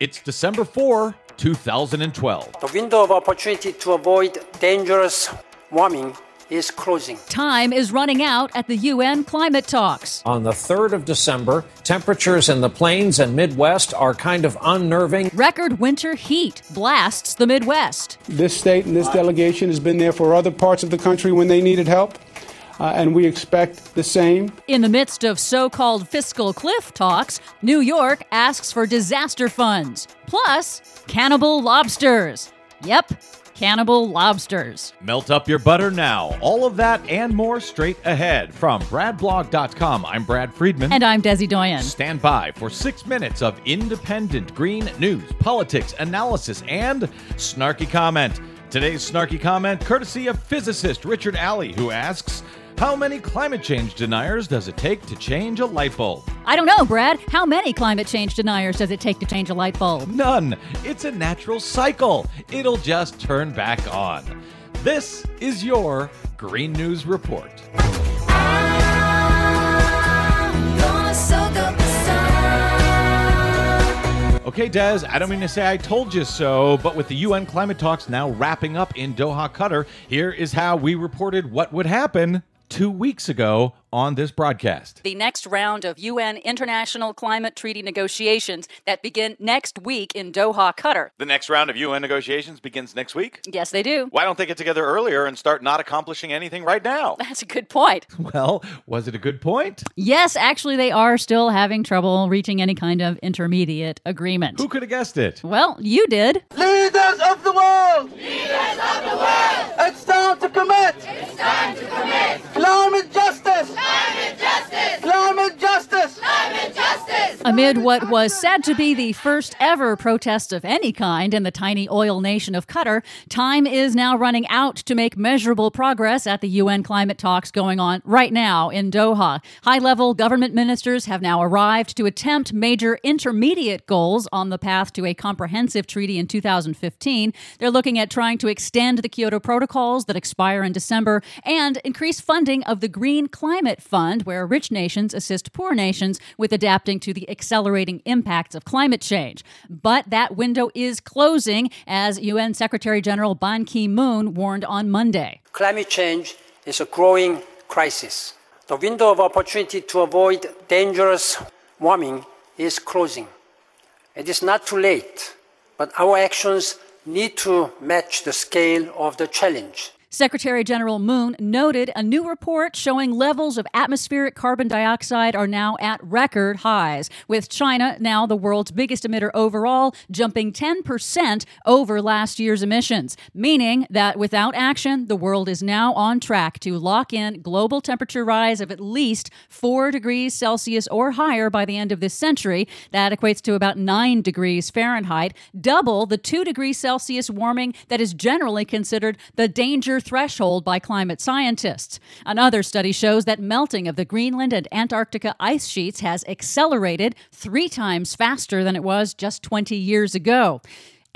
It's December 4, 2012. The window of opportunity to avoid dangerous warming is closing. Time is running out at the UN climate talks. On the 3rd of December, temperatures in the plains and Midwest are kind of unnerving. Record winter heat blasts the Midwest. This state and this delegation has been there for other parts of the country when they needed help. Uh, and we expect the same. In the midst of so called fiscal cliff talks, New York asks for disaster funds, plus cannibal lobsters. Yep, cannibal lobsters. Melt up your butter now. All of that and more straight ahead from BradBlog.com. I'm Brad Friedman. And I'm Desi Doyen. Stand by for six minutes of independent green news, politics, analysis, and snarky comment. Today's snarky comment courtesy of physicist Richard Alley, who asks, how many climate change deniers does it take to change a light bulb? I don't know, Brad. How many climate change deniers does it take to change a light bulb? None. It's a natural cycle. It'll just turn back on. This is your Green News Report. Okay, Des, I don't mean to say I told you so, but with the UN climate talks now wrapping up in Doha, Qatar, here is how we reported what would happen two weeks ago on this broadcast. The next round of UN International Climate Treaty negotiations that begin next week in Doha, Qatar. The next round of UN negotiations begins next week? Yes, they do. Why don't they get together earlier and start not accomplishing anything right now? That's a good point. Well, was it a good point? Yes, actually, they are still having trouble reaching any kind of intermediate agreement. Who could have guessed it? Well, you did. Leaders of the world! Leaders of the world! It's time to commit! It's time to commit! Climate justice! Climate justice! Climate justice! Climate justice! Amid what was said to be the first ever protest of any kind in the tiny oil nation of Qatar, time is now running out to make measurable progress at the UN climate talks going on right now in Doha. High level government ministers have now arrived to attempt major intermediate goals on the path to a comprehensive treaty in 2015. They're looking at trying to extend the Kyoto protocols that expire in December and increase funding of the Green Climate Fund, where rich nations assist poor nations with adapting to the accelerating impacts of climate change. But that window is closing, as UN Secretary General Ban Ki moon warned on Monday. Climate change is a growing crisis. The window of opportunity to avoid dangerous warming is closing. It is not too late, but our actions need to match the scale of the challenge. Secretary General Moon noted a new report showing levels of atmospheric carbon dioxide are now at record highs, with China now the world's biggest emitter overall, jumping 10% over last year's emissions, meaning that without action, the world is now on track to lock in global temperature rise of at least 4 degrees Celsius or higher by the end of this century. That equates to about 9 degrees Fahrenheit, double the 2 degrees Celsius warming that is generally considered the danger threshold by climate scientists. Another study shows that melting of the Greenland and Antarctica ice sheets has accelerated three times faster than it was just 20 years ago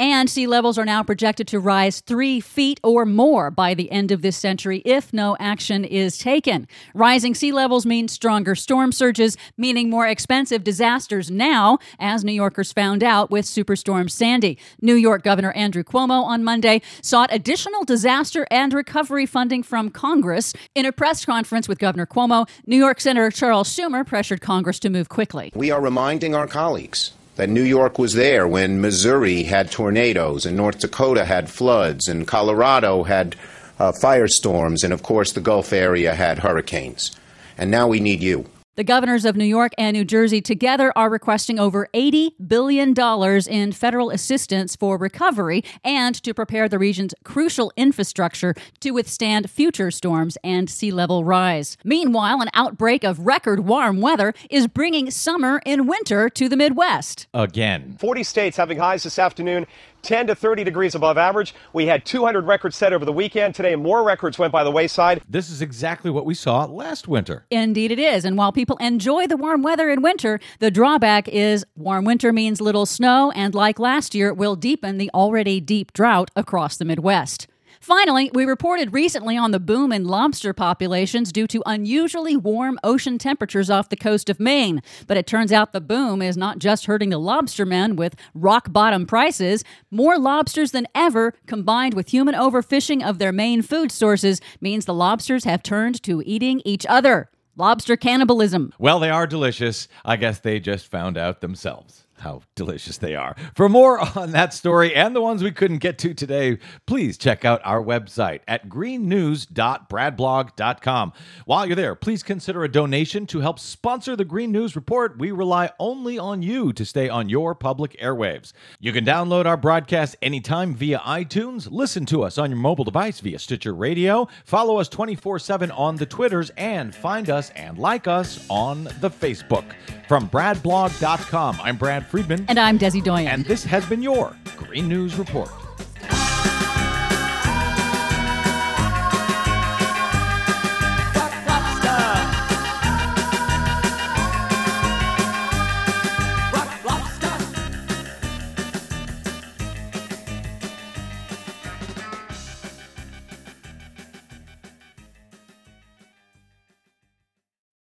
and sea levels are now projected to rise three feet or more by the end of this century if no action is taken. Rising sea levels mean stronger storm surges, meaning more expensive disasters now, as New Yorkers found out with Superstorm Sandy. New York Governor Andrew Cuomo on Monday sought additional disaster and recovery funding from Congress. In a press conference with Governor Cuomo, New York Senator Charles Schumer pressured Congress to move quickly. We are reminding our colleagues that New York was there when Missouri had tornadoes and North Dakota had floods and Colorado had uh, firestorms and, of course, the Gulf area had hurricanes. And now we need you. The governors of New York and New Jersey together are requesting over $80 billion in federal assistance for recovery and to prepare the region's crucial infrastructure to withstand future storms and sea level rise. Meanwhile, an outbreak of record warm weather is bringing summer in winter to the Midwest. Again. 40 states having highs this afternoon. 10 to 30 degrees above average. We had 200 records set over the weekend. Today, more records went by the wayside. This is exactly what we saw last winter. Indeed, it is. And while people enjoy the warm weather in winter, the drawback is warm winter means little snow, and like last year, will deepen the already deep drought across the Midwest. Finally, we reported recently on the boom in lobster populations due to unusually warm ocean temperatures off the coast of Maine. But it turns out the boom is not just hurting the lobstermen with rock bottom prices. More lobsters than ever, combined with human overfishing of their main food sources, means the lobsters have turned to eating each other. Lobster cannibalism. Well, they are delicious. I guess they just found out themselves how delicious they are. For more on that story and the ones we couldn't get to today, please check out our website at greennews.bradblog.com. While you're there, please consider a donation to help sponsor the Green News Report. We rely only on you to stay on your public airwaves. You can download our broadcast anytime via iTunes, listen to us on your mobile device via Stitcher Radio, follow us 24 7 on the Twitters, and find us and like us on the Facebook. From bradblog.com, I'm Brad Friedman. And I'm Desi Doyen. And this has been your Green News Report.